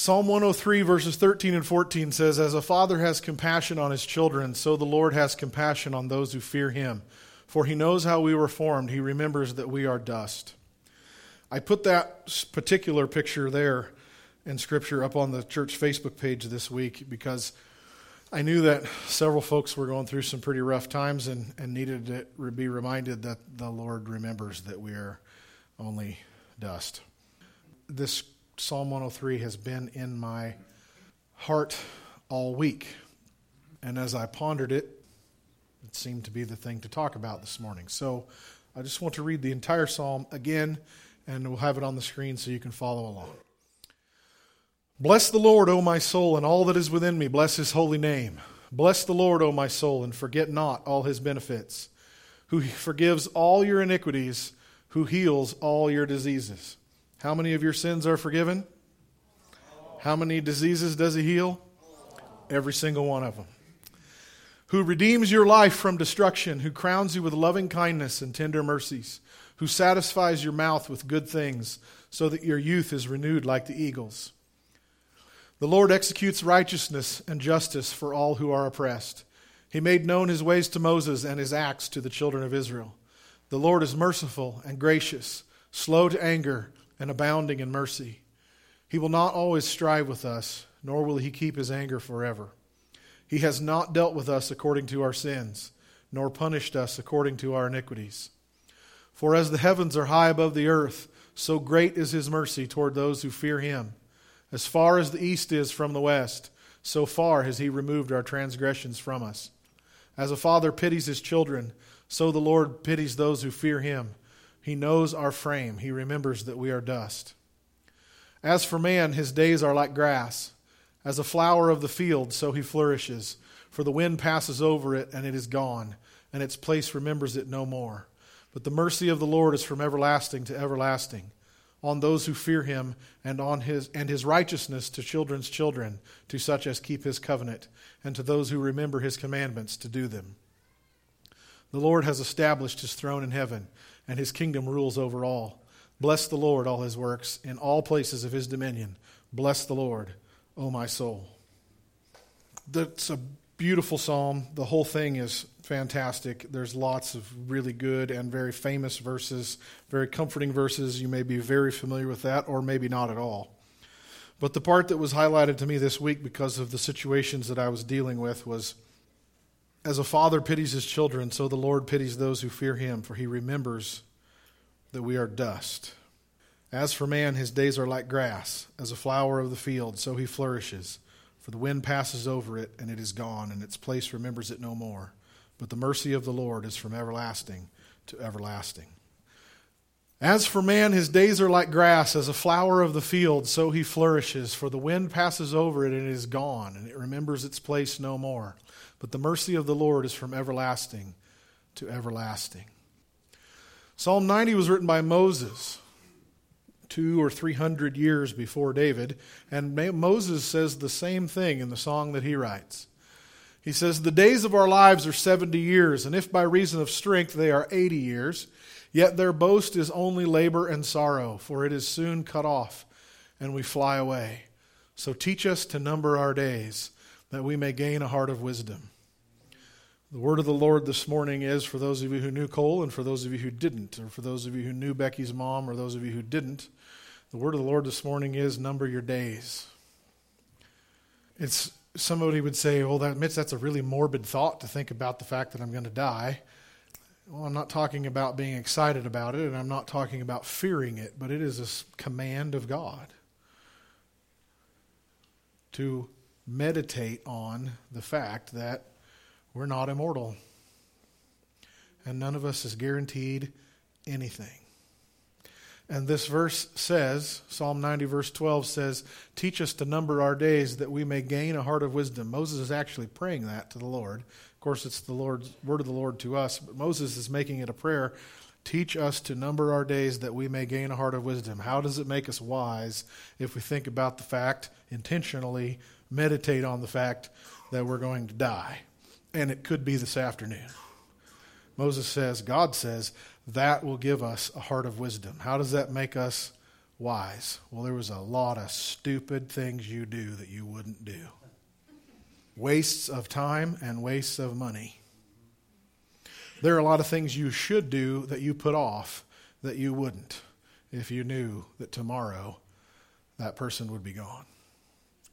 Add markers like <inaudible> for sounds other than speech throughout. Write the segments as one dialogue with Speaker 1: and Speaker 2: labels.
Speaker 1: Psalm 103, verses 13 and 14 says, As a father has compassion on his children, so the Lord has compassion on those who fear him. For he knows how we were formed, he remembers that we are dust. I put that particular picture there in Scripture up on the church Facebook page this week because I knew that several folks were going through some pretty rough times and, and needed to be reminded that the Lord remembers that we are only dust. This Psalm 103 has been in my heart all week. And as I pondered it, it seemed to be the thing to talk about this morning. So I just want to read the entire psalm again, and we'll have it on the screen so you can follow along. Bless the Lord, O my soul, and all that is within me. Bless his holy name. Bless the Lord, O my soul, and forget not all his benefits, who forgives all your iniquities, who heals all your diseases how many of your sins are forgiven? How many diseases does he heal? Every single one of them. Who redeems your life from destruction, who crowns you with loving kindness and tender mercies, who satisfies your mouth with good things, so that your youth is renewed like the eagles. The Lord executes righteousness and justice for all who are oppressed. He made known his ways to Moses and his acts to the children of Israel. The Lord is merciful and gracious, slow to anger and abounding in mercy. He will not always strive with us, nor will he keep his anger forever. He has not dealt with us according to our sins, nor punished us according to our iniquities. For as the heavens are high above the earth, so great is his mercy toward those who fear him. As far as the east is from the west, so far has he removed our transgressions from us. As a father pities his children, so the Lord pities those who fear him. He knows our frame. He remembers that we are dust. As for man, his days are like grass. As a flower of the field, so he flourishes. For the wind passes over it, and it is gone, and its place remembers it no more. But the mercy of the Lord is from everlasting to everlasting on those who fear him and on his and his righteousness to children's children to such as keep his covenant and to those who remember his commandments to do them the lord has established his throne in heaven and his kingdom rules over all. Bless the Lord, all his works, in all places of his dominion. Bless the Lord, O my soul. That's a beautiful psalm. The whole thing is fantastic. There's lots of really good and very famous verses, very comforting verses. You may be very familiar with that, or maybe not at all. But the part that was highlighted to me this week because of the situations that I was dealing with was as a father pities his children, so the Lord pities those who fear him, for he remembers that we are dust. As for man, his days are like grass, as a flower of the field, so he flourishes. For the wind passes over it, and it is gone, and its place remembers it no more. But the mercy of the Lord is from everlasting to everlasting. As for man, his days are like grass, as a flower of the field, so he flourishes. For the wind passes over it, and it is gone, and it remembers its place no more. But the mercy of the Lord is from everlasting to everlasting. Psalm 90 was written by Moses two or three hundred years before David, and Moses says the same thing in the song that he writes. He says, The days of our lives are 70 years, and if by reason of strength they are 80 years, yet their boast is only labor and sorrow, for it is soon cut off, and we fly away. So teach us to number our days that we may gain a heart of wisdom. The word of the Lord this morning is for those of you who knew Cole and for those of you who didn't, or for those of you who knew Becky's mom or those of you who didn't. The word of the Lord this morning is number your days. It's somebody would say, well, that admits that's a really morbid thought to think about the fact that I'm going to die. Well, I'm not talking about being excited about it, and I'm not talking about fearing it, but it is a command of God to meditate on the fact that we're not immortal. And none of us is guaranteed anything. And this verse says, Psalm 90, verse 12 says, Teach us to number our days that we may gain a heart of wisdom. Moses is actually praying that to the Lord. Of course, it's the Lord's word of the Lord to us, but Moses is making it a prayer. Teach us to number our days that we may gain a heart of wisdom. How does it make us wise if we think about the fact intentionally meditate on the fact that we're going to die. And it could be this afternoon. Moses says, God says, that will give us a heart of wisdom. How does that make us wise. Well, there was a lot of stupid things you do that you wouldn't do. Wastes of time and wastes of money. There are a lot of things you should do that you put off that you wouldn't if you knew that tomorrow that person would be gone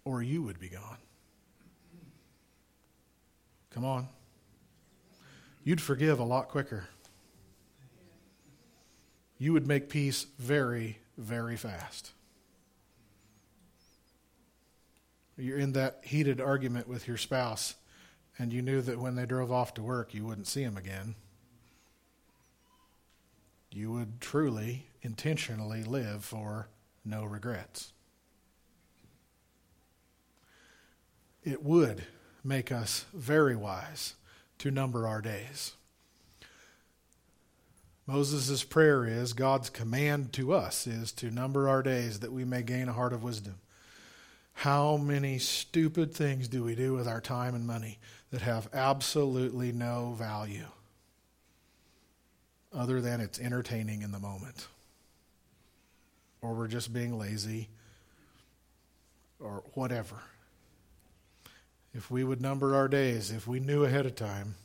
Speaker 1: or you would be gone. Come on. You'd forgive a lot quicker. You would make peace very, very fast. You're in that heated argument with your spouse, and you knew that when they drove off to work, you wouldn't see them again. You would truly, intentionally live for no regrets. It would make us very wise to number our days. Moses' prayer is God's command to us is to number our days that we may gain a heart of wisdom. How many stupid things do we do with our time and money that have absolutely no value other than it's entertaining in the moment? Or we're just being lazy or whatever. If we would number our days, if we knew ahead of time,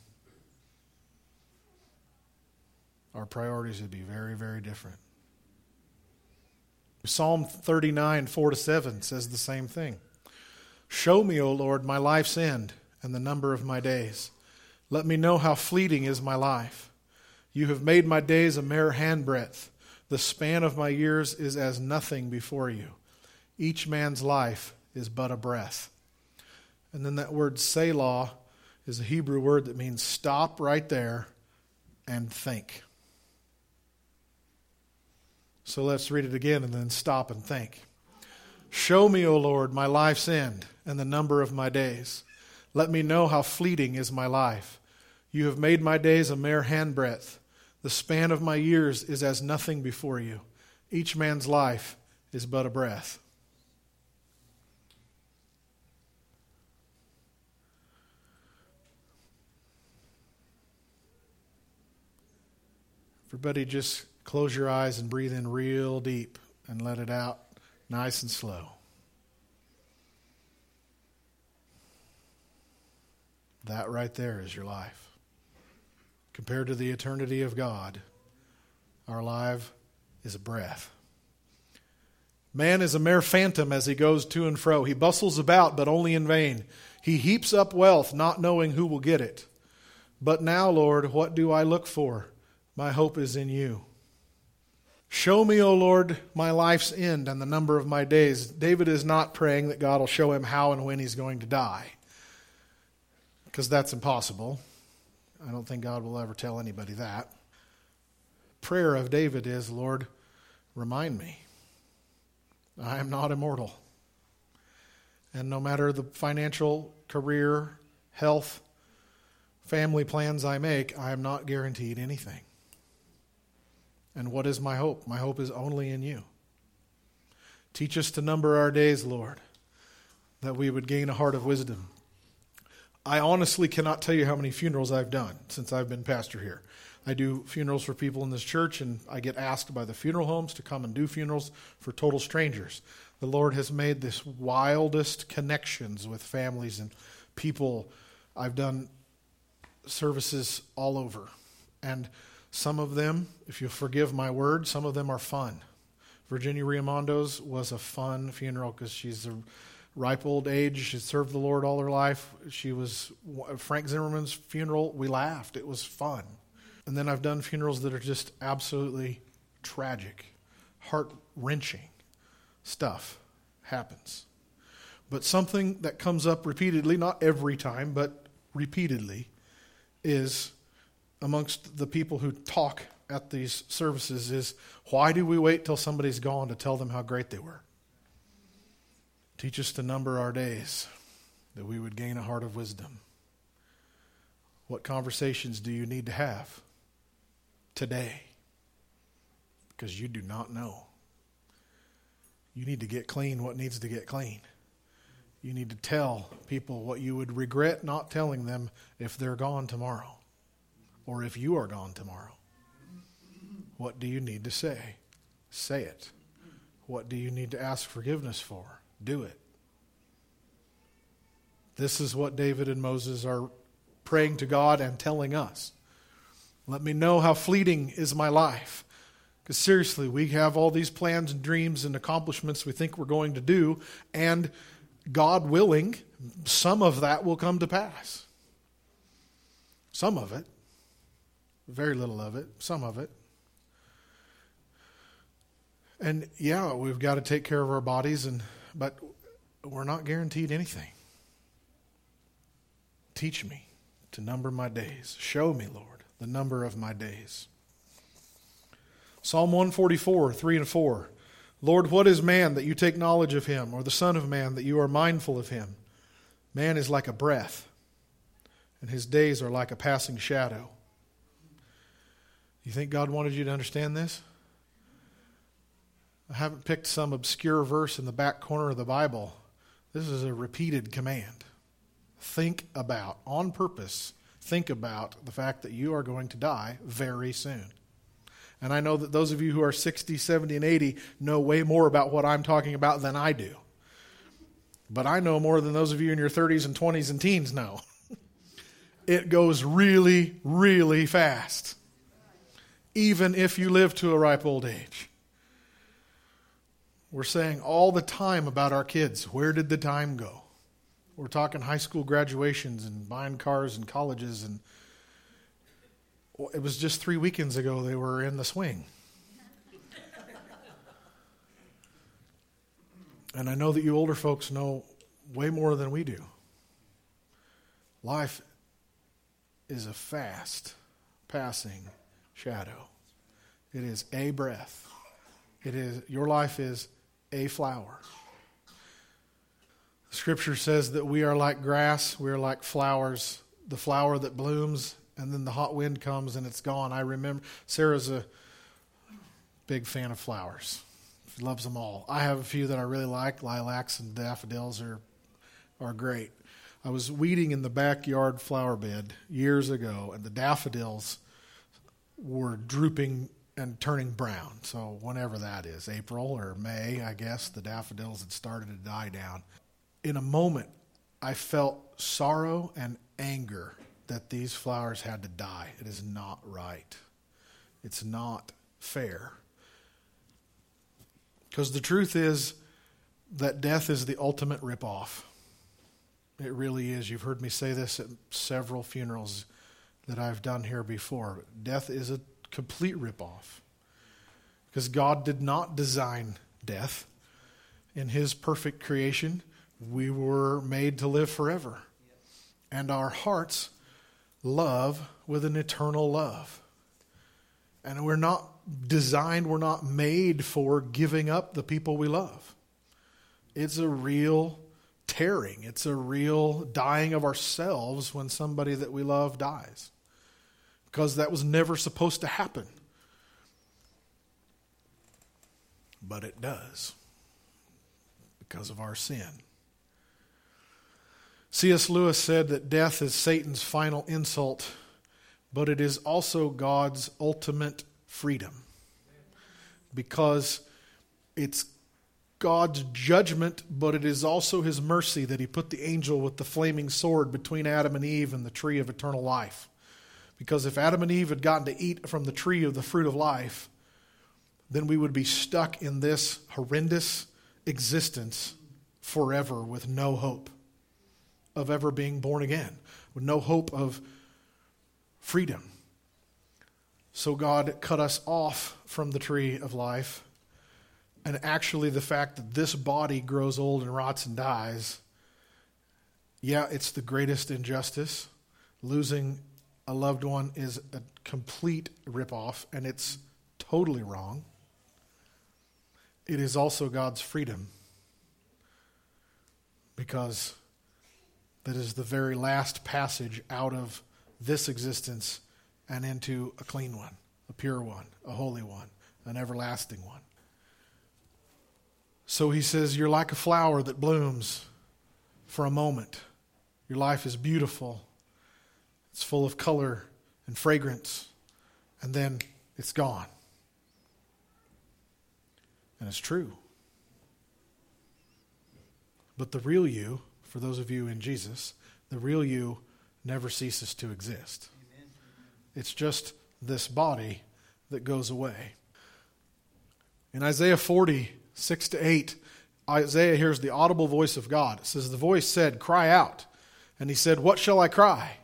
Speaker 1: our priorities would be very, very different. Psalm 39, 4 to 7 says the same thing. Show me, O Lord, my life's end and the number of my days. Let me know how fleeting is my life. You have made my days a mere handbreadth. The span of my years is as nothing before you. Each man's life is but a breath. And then that word Selah is a Hebrew word that means stop right there and think. So let's read it again and then stop and think. Show me, O Lord, my life's end and the number of my days. Let me know how fleeting is my life. You have made my days a mere handbreadth. The span of my years is as nothing before you. Each man's life is but a breath. Everybody just close your eyes and breathe in real deep and let it out nice and slow. That right there is your life. Compared to the eternity of God, our life is a breath. Man is a mere phantom as he goes to and fro. He bustles about, but only in vain. He heaps up wealth, not knowing who will get it. But now, Lord, what do I look for? My hope is in you. Show me, O Lord, my life's end and the number of my days. David is not praying that God will show him how and when he's going to die, because that's impossible. I don't think God will ever tell anybody that. Prayer of David is, Lord, remind me. I am not immortal. And no matter the financial, career, health, family plans I make, I am not guaranteed anything. And what is my hope? My hope is only in you. Teach us to number our days, Lord, that we would gain a heart of wisdom. I honestly cannot tell you how many funerals I've done since I've been pastor here. I do funerals for people in this church, and I get asked by the funeral homes to come and do funerals for total strangers. The Lord has made this wildest connections with families and people. I've done services all over. And some of them, if you'll forgive my word, some of them are fun. Virginia Riamondo's was a fun funeral because she's a ripe old age. She served the Lord all her life. She was Frank Zimmerman's funeral. We laughed. It was fun. And then I've done funerals that are just absolutely tragic, heart wrenching stuff happens. But something that comes up repeatedly, not every time, but repeatedly, is amongst the people who talk at these services is why do we wait till somebody's gone to tell them how great they were? Teach us to number our days that we would gain a heart of wisdom. What conversations do you need to have today? Because you do not know. You need to get clean what needs to get clean. You need to tell people what you would regret not telling them if they're gone tomorrow or if you are gone tomorrow. What do you need to say? Say it. What do you need to ask forgiveness for? Do it. This is what David and Moses are praying to God and telling us. Let me know how fleeting is my life. Because seriously, we have all these plans and dreams and accomplishments we think we're going to do, and God willing, some of that will come to pass. Some of it. Very little of it. Some of it. And yeah, we've got to take care of our bodies, and but we're not guaranteed anything. Teach me to number my days. Show me, Lord, the number of my days. Psalm 144, 3 and 4. Lord, what is man that you take knowledge of him, or the Son of Man that you are mindful of him? Man is like a breath, and his days are like a passing shadow. You think God wanted you to understand this? I haven't picked some obscure verse in the back corner of the Bible. This is a repeated command. Think about, on purpose, think about the fact that you are going to die very soon. And I know that those of you who are 60, 70, and 80 know way more about what I'm talking about than I do. But I know more than those of you in your 30s and 20s and teens know. <laughs> it goes really, really fast, even if you live to a ripe old age. We're saying all the time about our kids where did the time go? We're talking high school graduations and buying cars and colleges. And it was just three weekends ago they were in the swing. and I know that you older folks know way more than we do. Life is a fast passing shadow. It is a breath. It is your life is a flower. Scripture says that we are like grass, we are like flowers, the flower that blooms, and then the hot wind comes and it's gone. I remember Sarah's a big fan of flowers. She loves them all. I have a few that I really like. Lilacs and daffodils are are great. I was weeding in the backyard flower bed years ago, and the daffodils were drooping and turning brown. So, whenever that is, April or May, I guess, the daffodils had started to die down. In a moment, I felt sorrow and anger that these flowers had to die. It is not right. It's not fair. Because the truth is that death is the ultimate ripoff. It really is. You've heard me say this at several funerals that I've done here before. Death is a complete ripoff. Because God did not design death. In His perfect creation, we were made to live forever. And our hearts love with an eternal love. And we're not designed, we're not made for giving up the people we love. It's a real tearing, it's a real dying of ourselves when somebody that we love dies because that was never supposed to happen. But it does because of our sin. C.S. Lewis said that death is Satan's final insult, but it is also God's ultimate freedom because it's God's judgment, but it is also his mercy that he put the angel with the flaming sword between Adam and Eve and the tree of eternal life. Because if Adam and Eve had gotten to eat from the tree of the fruit of life, then we would be stuck in this horrendous existence forever with no hope of ever being born again, with no hope of freedom. So God cut us off from the tree of life. And actually, the fact that this body grows old and rots and dies, yeah, it's the greatest injustice. Losing a loved one is a complete ripoff, and it's totally wrong. It is also God's freedom because that is the very last passage out of this existence and into a clean one, a pure one, a holy one, an everlasting one. So he says, You're like a flower that blooms for a moment. Your life is beautiful it's full of color and fragrance, and then it's gone. And it's true. But the real you, for those of you in Jesus, the real you never ceases to exist. Amen. It's just this body that goes away. In Isaiah 40, 6 to 8, Isaiah hears the audible voice of God. It says, The voice said, Cry out. And he said, What shall I cry?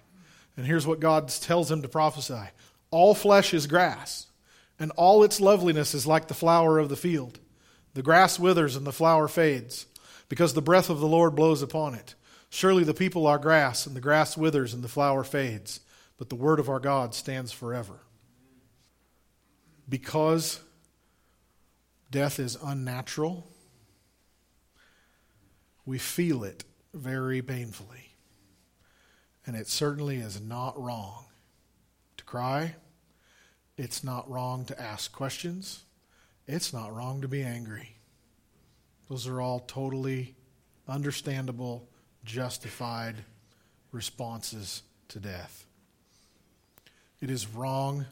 Speaker 1: And here's what God tells him to prophesy All flesh is grass, and all its loveliness is like the flower of the field. The grass withers and the flower fades, because the breath of the Lord blows upon it. Surely the people are grass, and the grass withers and the flower fades, but the word of our God stands forever. Because death is unnatural, we feel it very painfully. And it certainly is not wrong to cry. It's not wrong to ask questions. It's not wrong to be angry. Those are all totally understandable, justified responses to death. It is wrong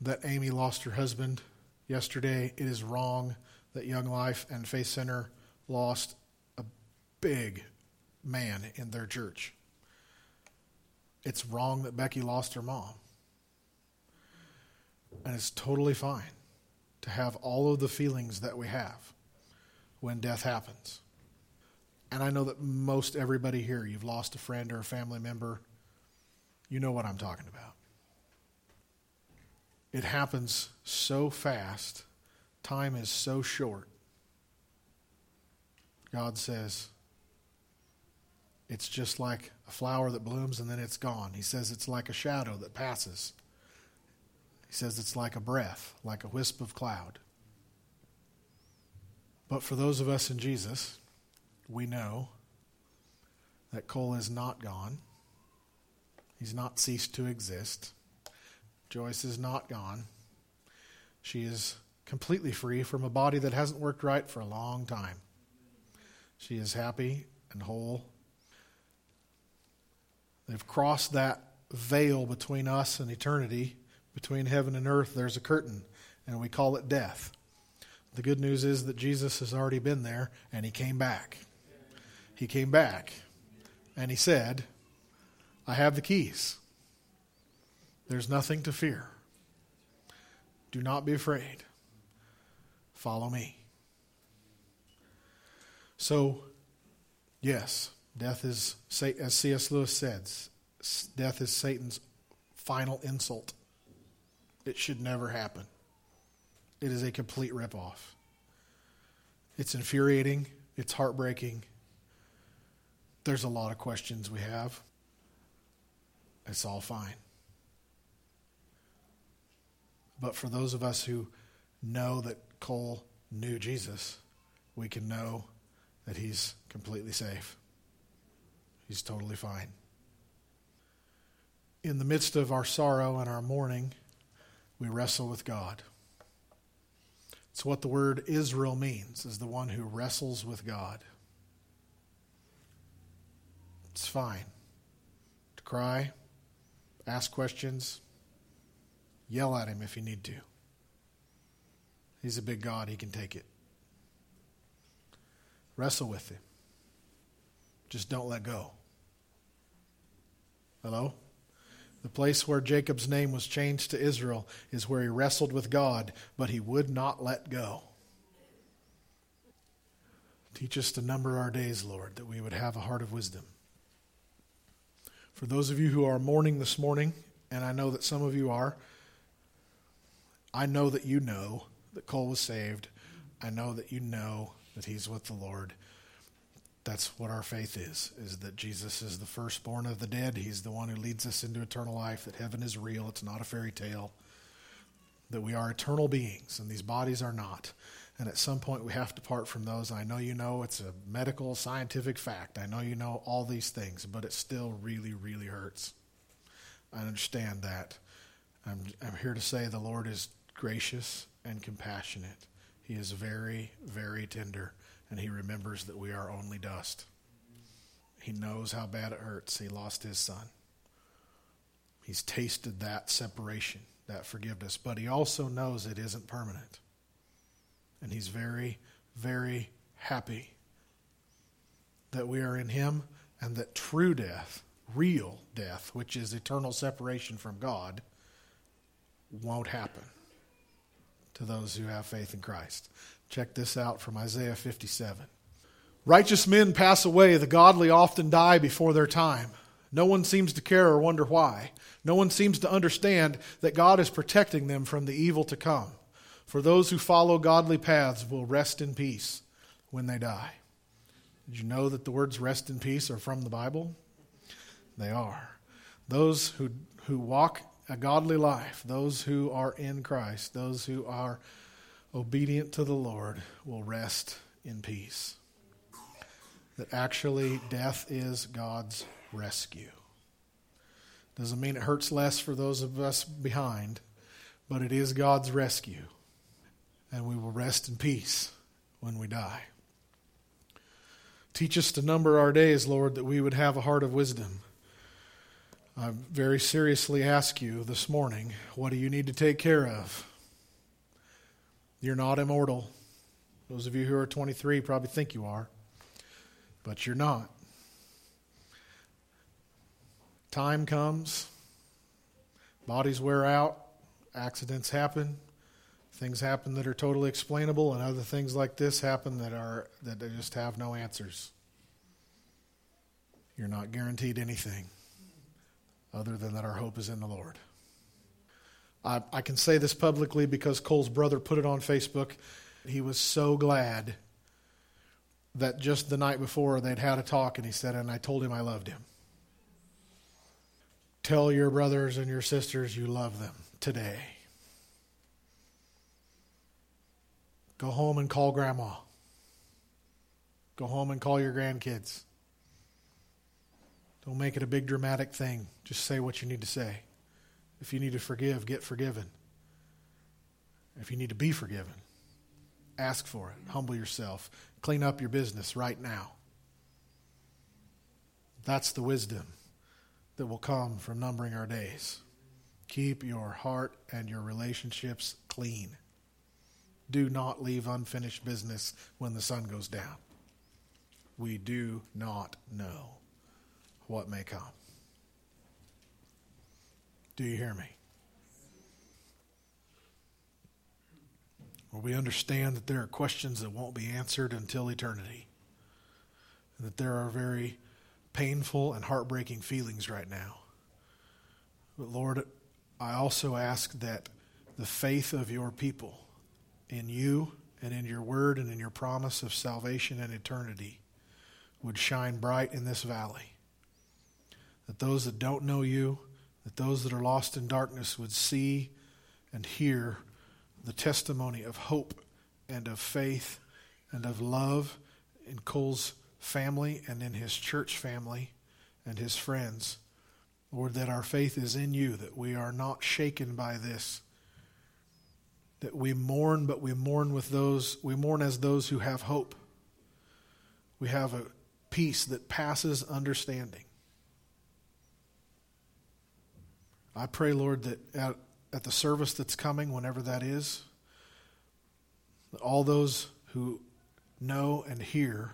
Speaker 1: that Amy lost her husband yesterday. It is wrong that Young Life and Faith Center lost a big man in their church. It's wrong that Becky lost her mom. And it's totally fine to have all of the feelings that we have when death happens. And I know that most everybody here, you've lost a friend or a family member. You know what I'm talking about. It happens so fast, time is so short. God says, it's just like a flower that blooms and then it's gone. He says it's like a shadow that passes. He says it's like a breath, like a wisp of cloud. But for those of us in Jesus, we know that Cole is not gone. He's not ceased to exist. Joyce is not gone. She is completely free from a body that hasn't worked right for a long time. She is happy and whole They've crossed that veil between us and eternity, between heaven and earth. There's a curtain, and we call it death. The good news is that Jesus has already been there, and he came back. He came back, and he said, I have the keys. There's nothing to fear. Do not be afraid. Follow me. So, yes, Death is, as C.S. Lewis says, death is Satan's final insult. It should never happen. It is a complete ripoff. It's infuriating. It's heartbreaking. There's a lot of questions we have. It's all fine. But for those of us who know that Cole knew Jesus, we can know that he's completely safe. He's totally fine. In the midst of our sorrow and our mourning, we wrestle with God. It's what the word Israel means, is the one who wrestles with God. It's fine to cry, ask questions, yell at him if you need to. He's a big God, he can take it. Wrestle with him. Just don't let go. Hello? The place where Jacob's name was changed to Israel is where he wrestled with God, but he would not let go. Teach us to number our days, Lord, that we would have a heart of wisdom. For those of you who are mourning this morning, and I know that some of you are, I know that you know that Cole was saved. I know that you know that he's with the Lord that's what our faith is is that jesus is the firstborn of the dead. He's the one who leads us into eternal life that heaven is real. It's not a fairy tale. That we are eternal beings and these bodies are not. And at some point we have to part from those. I know you know it's a medical scientific fact. I know you know all these things but it still really really hurts. I understand that. I'm, I'm here to say the lord is gracious and compassionate. He is very very tender and he remembers that we are only dust. He knows how bad it hurts. He lost his son. He's tasted that separation, that forgiveness, but he also knows it isn't permanent. And he's very, very happy that we are in Him and that true death, real death, which is eternal separation from God, won't happen to those who have faith in Christ. Check this out from Isaiah 57. Righteous men pass away, the godly often die before their time. No one seems to care or wonder why. No one seems to understand that God is protecting them from the evil to come. For those who follow godly paths will rest in peace when they die. Did you know that the words rest in peace are from the Bible? They are. Those who, who walk a godly life, those who are in Christ, those who are obedient to the Lord, will rest in peace. That actually death is God's rescue. Doesn't mean it hurts less for those of us behind, but it is God's rescue. And we will rest in peace when we die. Teach us to number our days, Lord, that we would have a heart of wisdom. I very seriously ask you this morning what do you need to take care of? You're not immortal. Those of you who are 23 probably think you are, but you're not. Time comes, bodies wear out, accidents happen, things happen that are totally explainable, and other things like this happen that are that just have no answers. You're not guaranteed anything other than that our hope is in the Lord. I, I can say this publicly because Cole's brother put it on Facebook. He was so glad that just the night before they'd had a talk, and he said, and I told him I loved him. Tell your brothers and your sisters you love them today. Go home and call grandma. Go home and call your grandkids. Don't make it a big dramatic thing. Just say what you need to say. If you need to forgive, get forgiven. If you need to be forgiven, ask for it. Humble yourself. Clean up your business right now. That's the wisdom that will come from numbering our days. Keep your heart and your relationships clean. Do not leave unfinished business when the sun goes down. We do not know what may come. Do you hear me? Well, we understand that there are questions that won't be answered until eternity, and that there are very painful and heartbreaking feelings right now. But Lord, I also ask that the faith of your people in you and in your word and in your promise of salvation and eternity would shine bright in this valley. That those that don't know you, that those that are lost in darkness would see and hear the testimony of hope and of faith and of love in Cole's family and in his church family and his friends. Lord, that our faith is in you, that we are not shaken by this. That we mourn, but we mourn with those, we mourn as those who have hope. We have a peace that passes understanding. I pray, Lord, that at, at the service that's coming, whenever that is, that all those who know and hear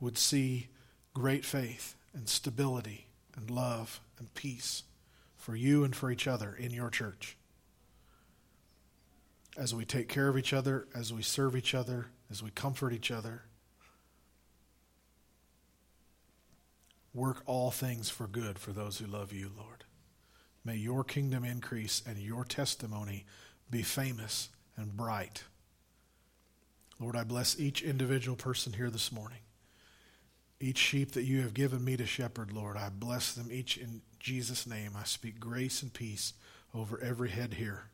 Speaker 1: would see great faith and stability and love and peace for you and for each other in your church. As we take care of each other, as we serve each other, as we comfort each other, work all things for good for those who love you, Lord. May your kingdom increase and your testimony be famous and bright. Lord, I bless each individual person here this morning. Each sheep that you have given me to shepherd, Lord, I bless them each in Jesus' name. I speak grace and peace over every head here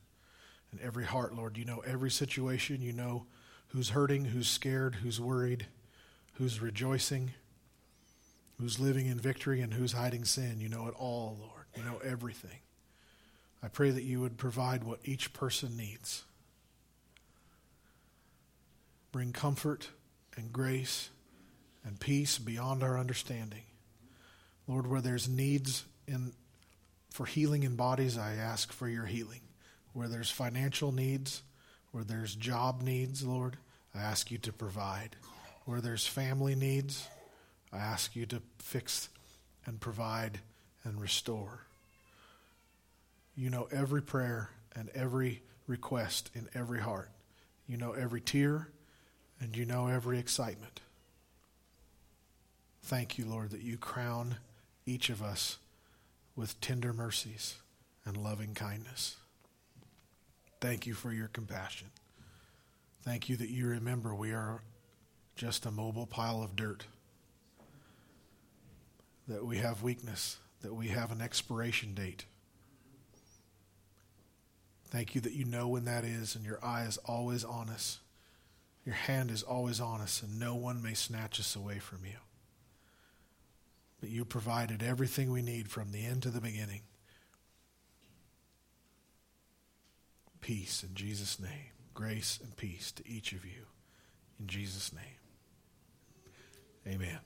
Speaker 1: and every heart, Lord. You know every situation. You know who's hurting, who's scared, who's worried, who's rejoicing, who's living in victory, and who's hiding sin. You know it all, Lord. You know everything. I pray that you would provide what each person needs. Bring comfort and grace and peace beyond our understanding. Lord, where there's needs in, for healing in bodies, I ask for your healing. Where there's financial needs, where there's job needs, Lord, I ask you to provide. Where there's family needs, I ask you to fix and provide and restore. You know every prayer and every request in every heart. You know every tear and you know every excitement. Thank you, Lord, that you crown each of us with tender mercies and loving kindness. Thank you for your compassion. Thank you that you remember we are just a mobile pile of dirt, that we have weakness, that we have an expiration date. Thank you that you know when that is and your eye is always on us. Your hand is always on us, and no one may snatch us away from you. But you provided everything we need from the end to the beginning. Peace in Jesus' name. Grace and peace to each of you. In Jesus' name. Amen.